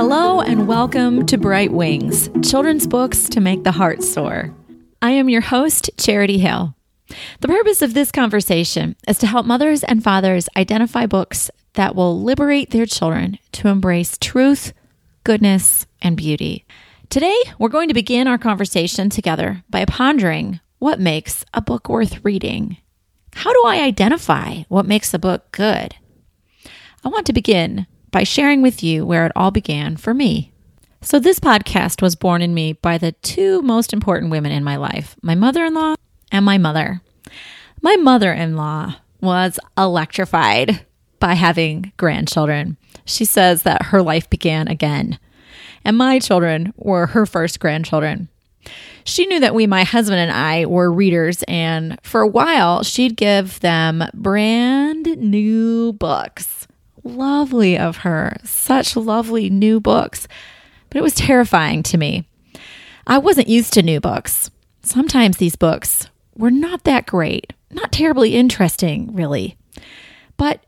Hello and welcome to Bright Wings, children's books to make the heart soar. I am your host, Charity Hill. The purpose of this conversation is to help mothers and fathers identify books that will liberate their children to embrace truth, goodness, and beauty. Today, we're going to begin our conversation together by pondering what makes a book worth reading. How do I identify what makes a book good? I want to begin by sharing with you where it all began for me. So, this podcast was born in me by the two most important women in my life my mother in law and my mother. My mother in law was electrified by having grandchildren. She says that her life began again, and my children were her first grandchildren. She knew that we, my husband and I, were readers, and for a while she'd give them brand new books. Lovely of her, such lovely new books. But it was terrifying to me. I wasn't used to new books. Sometimes these books were not that great, not terribly interesting, really. But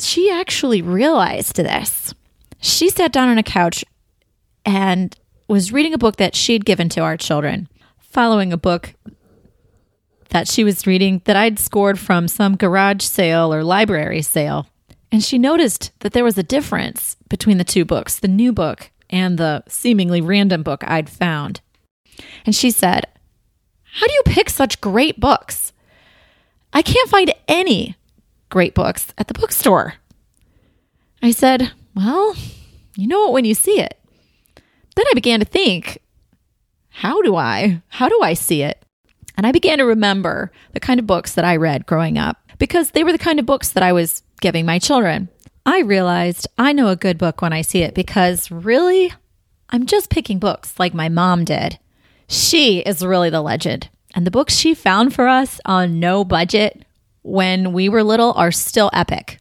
she actually realized this. She sat down on a couch and was reading a book that she'd given to our children, following a book that she was reading that I'd scored from some garage sale or library sale. And she noticed that there was a difference between the two books, the new book and the seemingly random book I'd found. And she said, How do you pick such great books? I can't find any great books at the bookstore. I said, Well, you know it when you see it. Then I began to think, How do I? How do I see it? And I began to remember the kind of books that I read growing up because they were the kind of books that I was giving my children. I realized I know a good book when I see it because really, I'm just picking books like my mom did. She is really the legend. And the books she found for us on no budget when we were little are still epic.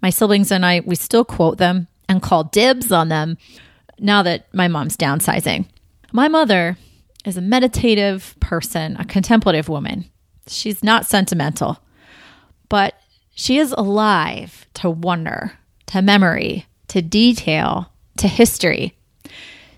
My siblings and I, we still quote them and call dibs on them now that my mom's downsizing. My mother is a meditative person, a contemplative woman. She's not sentimental, but she is alive to wonder, to memory, to detail, to history.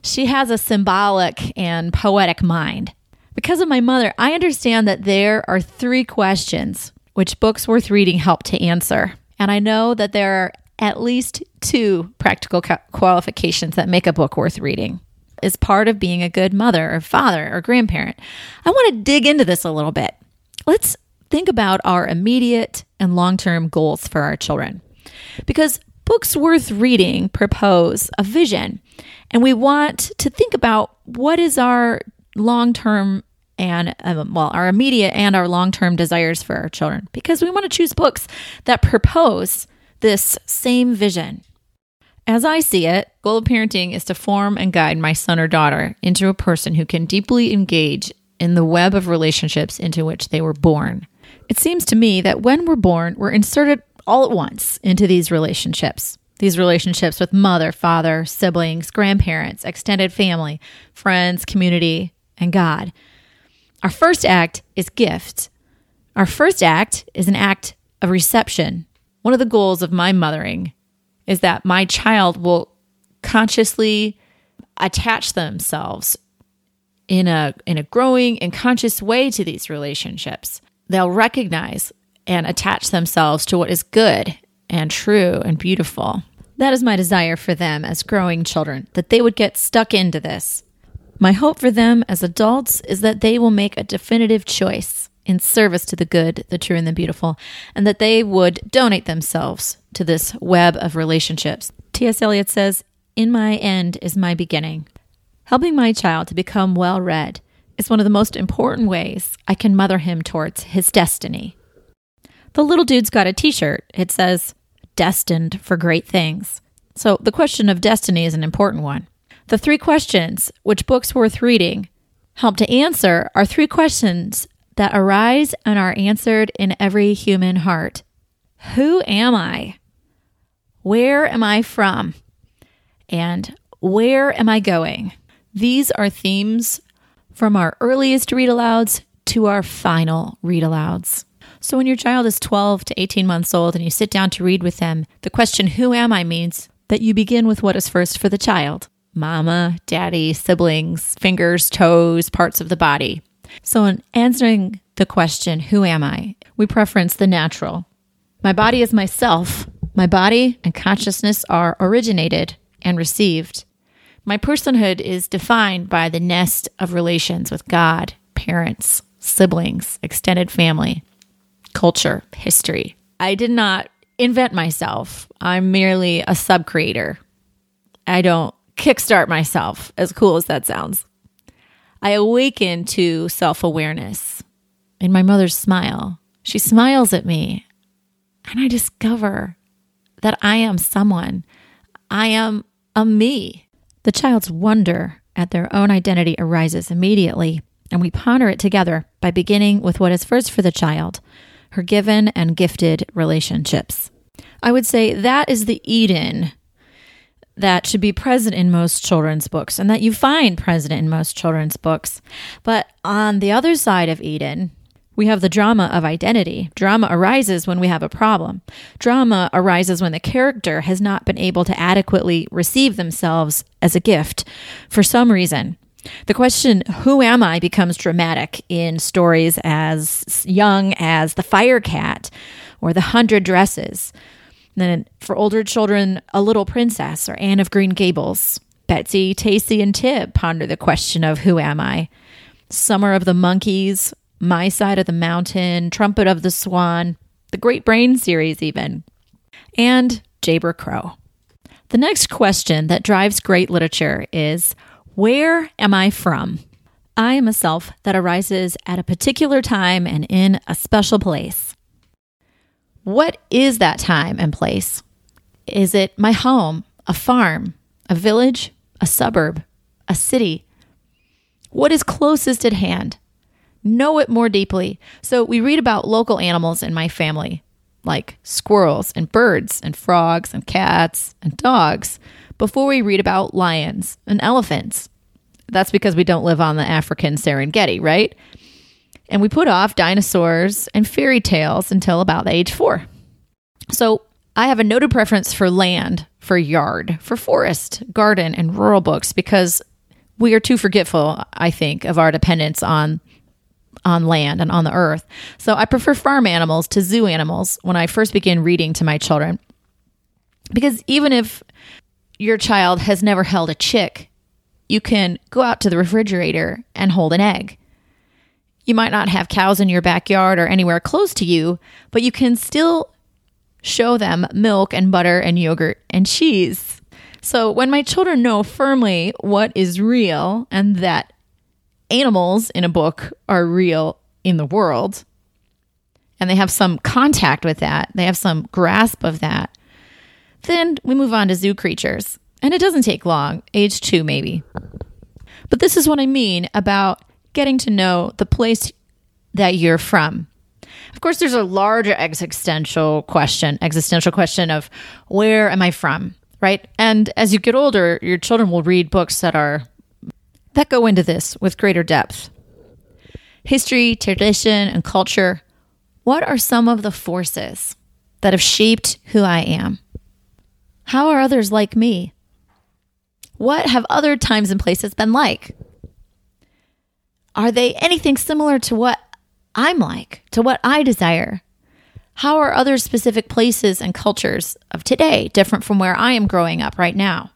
She has a symbolic and poetic mind. Because of my mother, I understand that there are three questions which books worth reading help to answer. And I know that there are at least two practical qualifications that make a book worth reading. As part of being a good mother or father or grandparent, I want to dig into this a little bit. Let's think about our immediate and long term goals for our children. Because books worth reading propose a vision, and we want to think about what is our long term and um, well our immediate and our long-term desires for our children. Because we want to choose books that propose this same vision. As i see it goal of parenting is to form and guide my son or daughter into a person who can deeply engage in the web of relationships into which they were born it seems to me that when we're born, we're inserted all at once into these relationships. These relationships with mother, father, siblings, grandparents, extended family, friends, community, and God. Our first act is gift. Our first act is an act of reception. One of the goals of my mothering is that my child will consciously attach themselves in a in a growing and conscious way to these relationships they'll recognize and attach themselves to what is good and true and beautiful. That is my desire for them as growing children, that they would get stuck into this. My hope for them as adults is that they will make a definitive choice in service to the good, the true, and the beautiful, and that they would donate themselves to this web of relationships. T.S. Eliot says, In my end is my beginning. Helping my child to become well read is one of the most important ways I can mother him towards his destiny. The little dude's got a t shirt. It says, Destined for Great Things. So the question of destiny is an important one. The three questions which books worth reading help to answer are three questions that arise and are answered in every human heart Who am I? Where am I from? And where am I going? These are themes from our earliest read alouds to our final read alouds. So, when your child is 12 to 18 months old and you sit down to read with them, the question, Who am I? means that you begin with what is first for the child mama, daddy, siblings, fingers, toes, parts of the body. So, in answering the question, Who am I? we preference the natural. My body is myself. My body and consciousness are originated and received. My personhood is defined by the nest of relations with God, parents, siblings, extended family, culture, history. I did not invent myself. I'm merely a sub creator. I don't kickstart myself, as cool as that sounds. I awaken to self awareness in my mother's smile. She smiles at me, and I discover that I am someone. I am a me. The child's wonder at their own identity arises immediately, and we ponder it together by beginning with what is first for the child her given and gifted relationships. I would say that is the Eden that should be present in most children's books and that you find present in most children's books. But on the other side of Eden, we have the drama of identity. Drama arises when we have a problem. Drama arises when the character has not been able to adequately receive themselves as a gift for some reason. The question, who am I, becomes dramatic in stories as young as The Fire Cat or The Hundred Dresses. then for older children, A Little Princess or Anne of Green Gables. Betsy, Tacy, and Tib ponder the question of who am I? Summer of the Monkeys, My Side of the Mountain, Trumpet of the Swan, the Great Brain series, even, and Jayber Crow. The next question that drives great literature is where am I from? I am a self that arises at a particular time and in a special place. What is that time and place? Is it my home, a farm, a village, a suburb, a city? What is closest at hand? Know it more deeply. So, we read about local animals in my family, like squirrels and birds and frogs and cats and dogs before we read about lions and elephants. That's because we don't live on the African Serengeti, right? And we put off dinosaurs and fairy tales until about the age four. So I have a noted preference for land, for yard, for forest, garden, and rural books because we are too forgetful, I think, of our dependence on on land and on the earth. So I prefer farm animals to zoo animals when I first begin reading to my children. Because even if your child has never held a chick, you can go out to the refrigerator and hold an egg. You might not have cows in your backyard or anywhere close to you, but you can still show them milk and butter and yogurt and cheese. So when my children know firmly what is real and that animals in a book are real in the world, and they have some contact with that, they have some grasp of that, then we move on to zoo creatures. And it doesn't take long, age two maybe. But this is what I mean about getting to know the place that you're from. Of course, there's a larger existential question, existential question of where am I from, right? And as you get older, your children will read books that are that go into this with greater depth. History, tradition, and culture. What are some of the forces that have shaped who I am? How are others like me? What have other times and places been like? Are they anything similar to what I'm like, to what I desire? How are other specific places and cultures of today different from where I am growing up right now?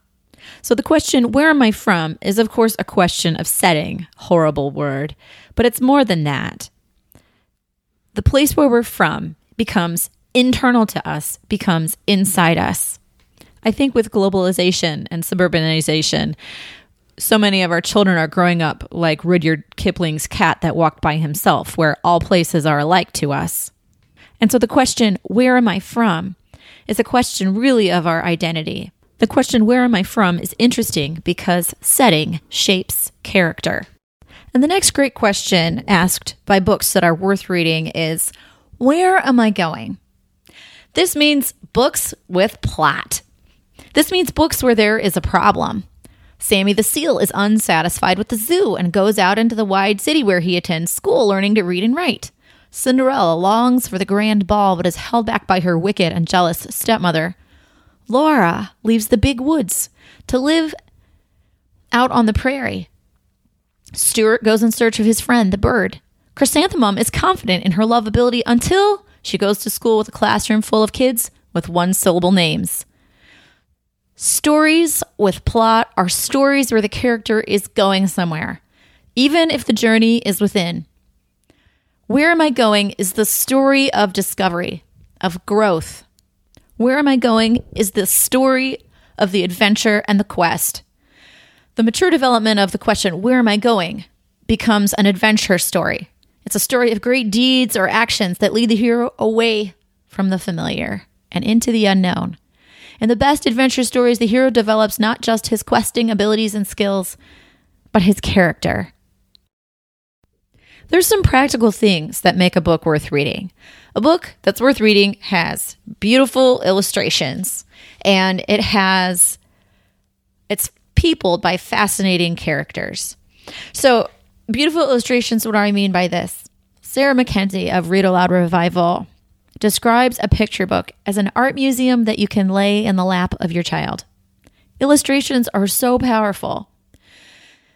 So, the question, where am I from, is of course a question of setting, horrible word, but it's more than that. The place where we're from becomes internal to us, becomes inside us. I think with globalization and suburbanization, so many of our children are growing up like Rudyard Kipling's cat that walked by himself, where all places are alike to us. And so the question, where am I from, is a question really of our identity. The question, where am I from, is interesting because setting shapes character. And the next great question asked by books that are worth reading is, where am I going? This means books with plot. This means books where there is a problem. Sammy the Seal is unsatisfied with the zoo and goes out into the wide city where he attends school learning to read and write. Cinderella longs for the grand ball but is held back by her wicked and jealous stepmother. Laura leaves the big woods to live out on the prairie. Stuart goes in search of his friend, the bird. Chrysanthemum is confident in her lovability until she goes to school with a classroom full of kids with one syllable names. Stories with plot are stories where the character is going somewhere, even if the journey is within. Where Am I Going is the story of discovery, of growth. Where Am I Going is the story of the adventure and the quest. The mature development of the question, Where am I going? becomes an adventure story. It's a story of great deeds or actions that lead the hero away from the familiar and into the unknown. In the best adventure stories, the hero develops not just his questing abilities and skills, but his character. There's some practical things that make a book worth reading. A book that's worth reading has beautiful illustrations and it has it's peopled by fascinating characters. So, beautiful illustrations, what do I mean by this? Sarah Mackenzie of Read Aloud Revival describes a picture book as an art museum that you can lay in the lap of your child. Illustrations are so powerful.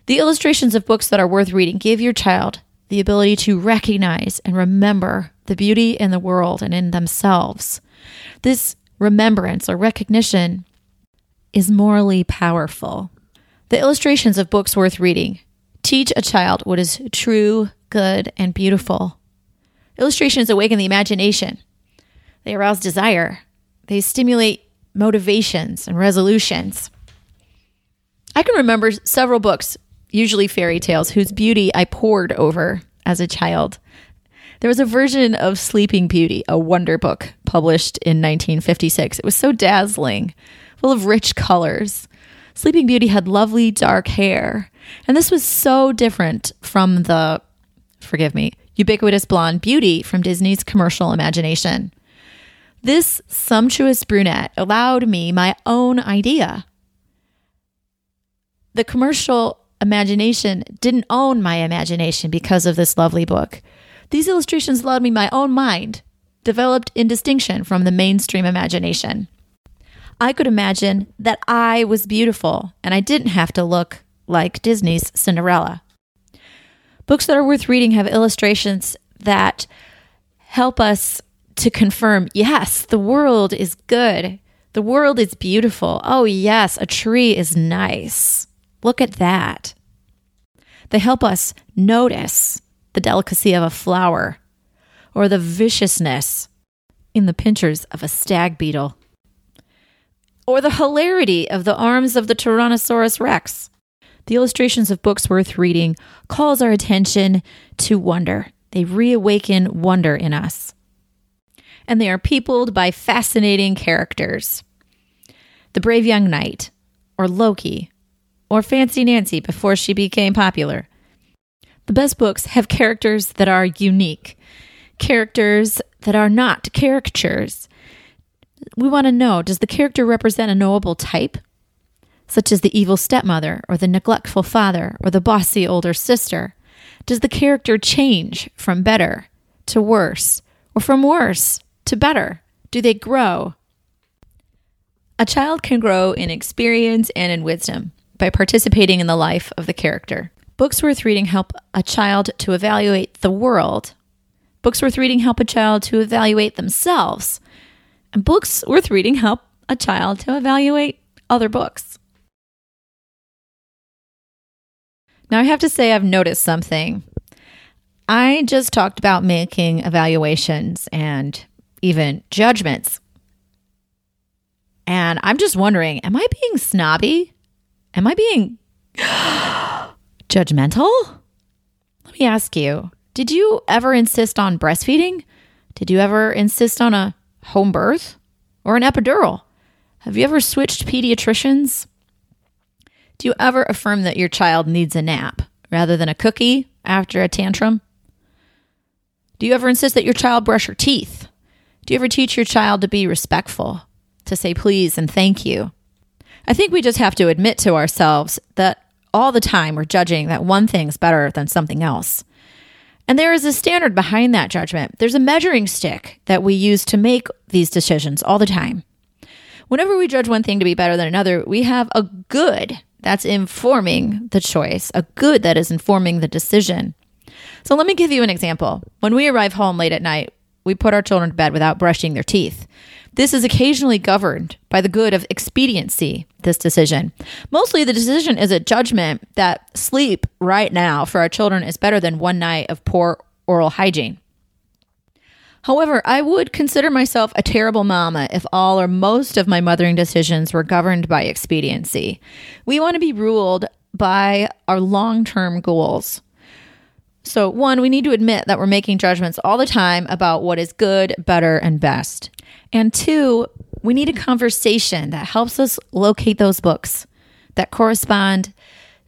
The illustrations of books that are worth reading give your child the ability to recognize and remember the beauty in the world and in themselves. This remembrance or recognition is morally powerful. The illustrations of books worth reading teach a child what is true, good, and beautiful. Illustrations awaken the imagination they arouse desire. They stimulate motivations and resolutions. I can remember several books, usually fairy tales, whose beauty I pored over as a child. There was a version of Sleeping Beauty, a wonder book published in 1956. It was so dazzling, full of rich colors. Sleeping Beauty had lovely dark hair, and this was so different from the, forgive me, ubiquitous blonde beauty from Disney's commercial imagination. This sumptuous brunette allowed me my own idea. The commercial imagination didn't own my imagination because of this lovely book. These illustrations allowed me my own mind, developed in distinction from the mainstream imagination. I could imagine that I was beautiful and I didn't have to look like Disney's Cinderella. Books that are worth reading have illustrations that help us to confirm yes, the world is good. The world is beautiful. Oh, yes, a tree is nice. Look at that. They help us notice the delicacy of a flower or the viciousness in the pinchers of a stag beetle or the hilarity of the arms of the Tyrannosaurus rex. The illustrations of books worth reading calls our attention to wonder. They reawaken wonder in us and they are peopled by fascinating characters. The Brave Young Knight, or Loki, or Fancy Nancy before she became popular. The best books have characters that are unique, characters that are not caricatures. We want to know does the character represent a knowable type, such as the evil stepmother, or the neglectful father, or the bossy older sister? Does the character change from better to worse, or from worse to better? Do they grow? A child can grow in experience and in wisdom by participating in the life of the character. Books worth reading help a child to evaluate the world. Books worth reading help a child to evaluate themselves. And books worth reading help a child to evaluate other books. Now, I have to say, I've noticed something. I just talked about making evaluations and even judgments. And I'm just wondering, am I being snobby? Am I being judgmental? Let me ask you Did you ever insist on breastfeeding? Did you ever insist on a home birth or an epidural? Have you ever switched pediatricians? Do you ever affirm that your child needs a nap rather than a cookie after a tantrum? Do you ever insist that your child brush her teeth do you ever teach your child to be respectful, to say please and thank you? I think we just have to admit to ourselves that all the time we're judging that one thing's better than something else. And there is a standard behind that judgment. There's a measuring stick that we use to make these decisions all the time. Whenever we judge one thing to be better than another, we have a good that's informing the choice, a good that is informing the decision. So let me give you an example. When we arrive home late at night, we put our children to bed without brushing their teeth. This is occasionally governed by the good of expediency, this decision. Mostly the decision is a judgment that sleep right now for our children is better than one night of poor oral hygiene. However, I would consider myself a terrible mama if all or most of my mothering decisions were governed by expediency. We want to be ruled by our long term goals. So, one, we need to admit that we're making judgments all the time about what is good, better, and best. And two, we need a conversation that helps us locate those books that correspond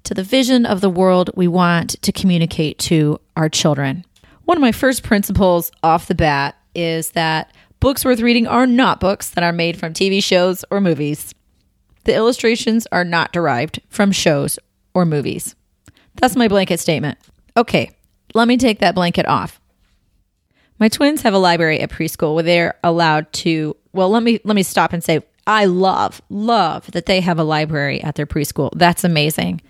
to the vision of the world we want to communicate to our children. One of my first principles off the bat is that books worth reading are not books that are made from TV shows or movies. The illustrations are not derived from shows or movies. That's my blanket statement. Okay, let me take that blanket off. My twins have a library at preschool where they're allowed to well, let me let me stop and say I love love that they have a library at their preschool. That's amazing.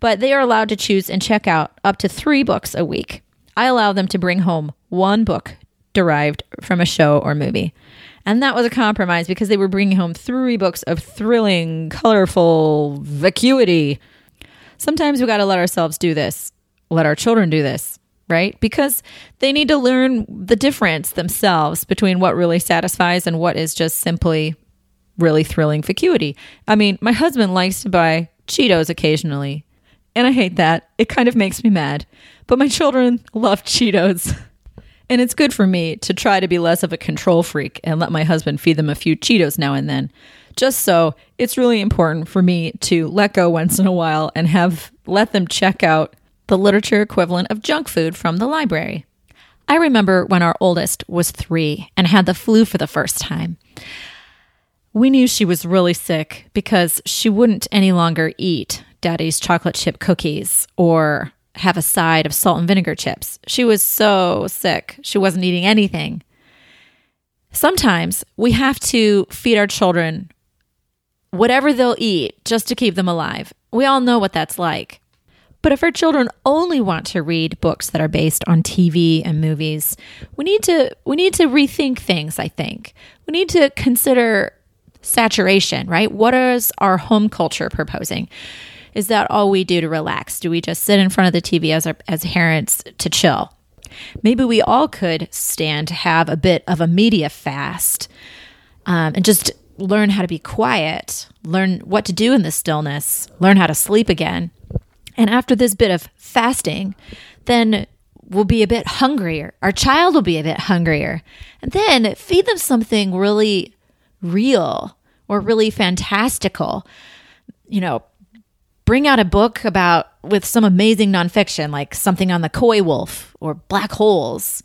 But they are allowed to choose and check out up to 3 books a week. I allow them to bring home one book derived from a show or movie. And that was a compromise because they were bringing home three books of thrilling, colorful vacuity. Sometimes we got to let ourselves do this, let our children do this, right? Because they need to learn the difference themselves between what really satisfies and what is just simply really thrilling vacuity. I mean, my husband likes to buy Cheetos occasionally, and I hate that. It kind of makes me mad. But my children love Cheetos. And it's good for me to try to be less of a control freak and let my husband feed them a few Cheetos now and then. Just so it's really important for me to let go once in a while and have let them check out the literature equivalent of junk food from the library. I remember when our oldest was three and had the flu for the first time. We knew she was really sick because she wouldn't any longer eat daddy's chocolate chip cookies or have a side of salt and vinegar chips. She was so sick, she wasn't eating anything. Sometimes we have to feed our children whatever they'll eat just to keep them alive. We all know what that's like. But if our children only want to read books that are based on TV and movies, we need to we need to rethink things, I think. We need to consider saturation, right? What is our home culture proposing? Is that all we do to relax? Do we just sit in front of the TV as our, as parents to chill? Maybe we all could stand to have a bit of a media fast um, and just learn how to be quiet, learn what to do in the stillness, learn how to sleep again. And after this bit of fasting, then we'll be a bit hungrier. Our child will be a bit hungrier. And then feed them something really real or really fantastical. You know, bring out a book about with some amazing nonfiction, like something on the coywolf or black holes,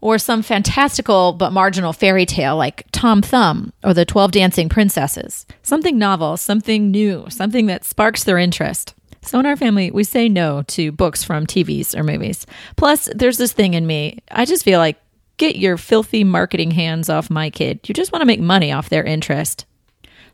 or some fantastical but marginal fairy tale like Tom Thumb or the 12 Dancing Princesses. Something novel, something new, something that sparks their interest. So in our family, we say no to books from TVs or movies. Plus, there's this thing in me. I just feel like get your filthy marketing hands off my kid. You just want to make money off their interest.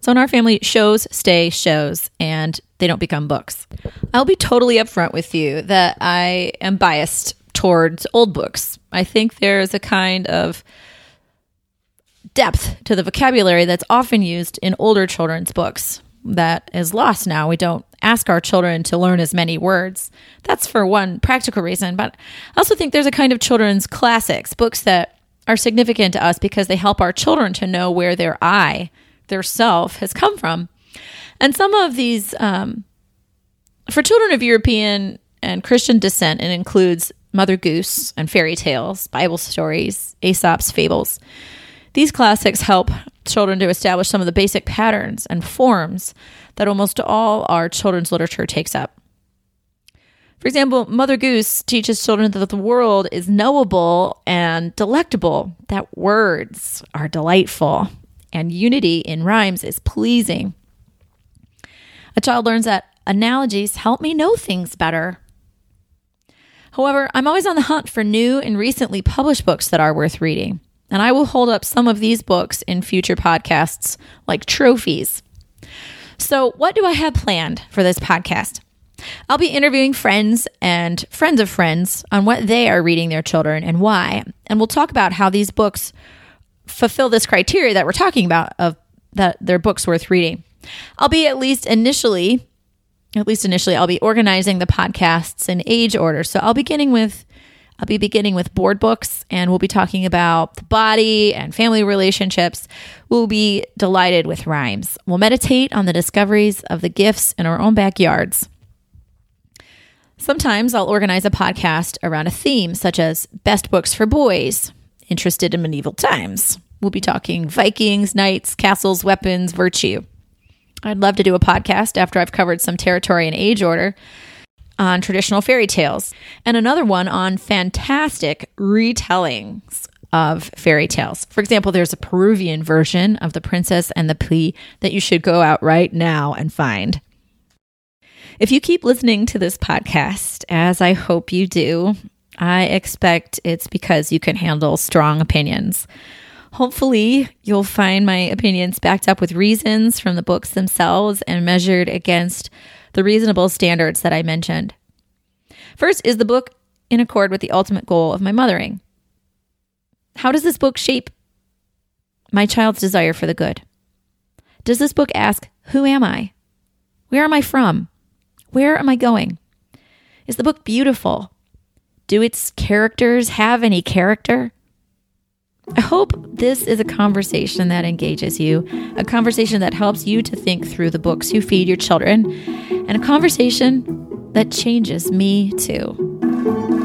So in our family, shows stay shows and they don't become books. I'll be totally upfront with you that I am biased towards old books. I think there's a kind of depth to the vocabulary that's often used in older children's books that is lost now. We don't ask our children to learn as many words. That's for one practical reason. But I also think there's a kind of children's classics, books that are significant to us because they help our children to know where their I, their self, has come from. And some of these, um, for children of European and Christian descent, it includes Mother Goose and fairy tales, Bible stories, Aesop's fables. These classics help children to establish some of the basic patterns and forms that almost all our children's literature takes up. For example, Mother Goose teaches children that the world is knowable and delectable, that words are delightful, and unity in rhymes is pleasing. A child learns that analogies help me know things better. However, I'm always on the hunt for new and recently published books that are worth reading. And I will hold up some of these books in future podcasts like trophies. So, what do I have planned for this podcast? I'll be interviewing friends and friends of friends on what they are reading their children and why. And we'll talk about how these books fulfill this criteria that we're talking about of that they're books worth reading. I'll be at least initially, at least initially, I'll be organizing the podcasts in age order. So I'll be beginning with I'll be beginning with board books and we'll be talking about the body and family relationships. We'll be delighted with rhymes. We'll meditate on the discoveries of the gifts in our own backyards. Sometimes I'll organize a podcast around a theme, such as Best Books for Boys, Interested in Medieval Times. We'll be talking Vikings, knights, castles, weapons, virtue. I'd love to do a podcast after I've covered some territory and age order on traditional fairy tales, and another one on fantastic retellings of fairy tales. For example, there's a Peruvian version of The Princess and the Pea that you should go out right now and find. If you keep listening to this podcast, as I hope you do, I expect it's because you can handle strong opinions. Hopefully, you'll find my opinions backed up with reasons from the books themselves and measured against the reasonable standards that I mentioned. First, is the book in accord with the ultimate goal of my mothering? How does this book shape my child's desire for the good? Does this book ask, Who am I? Where am I from? Where am I going? Is the book beautiful? Do its characters have any character? I hope this is a conversation that engages you, a conversation that helps you to think through the books you feed your children, and a conversation that changes me too.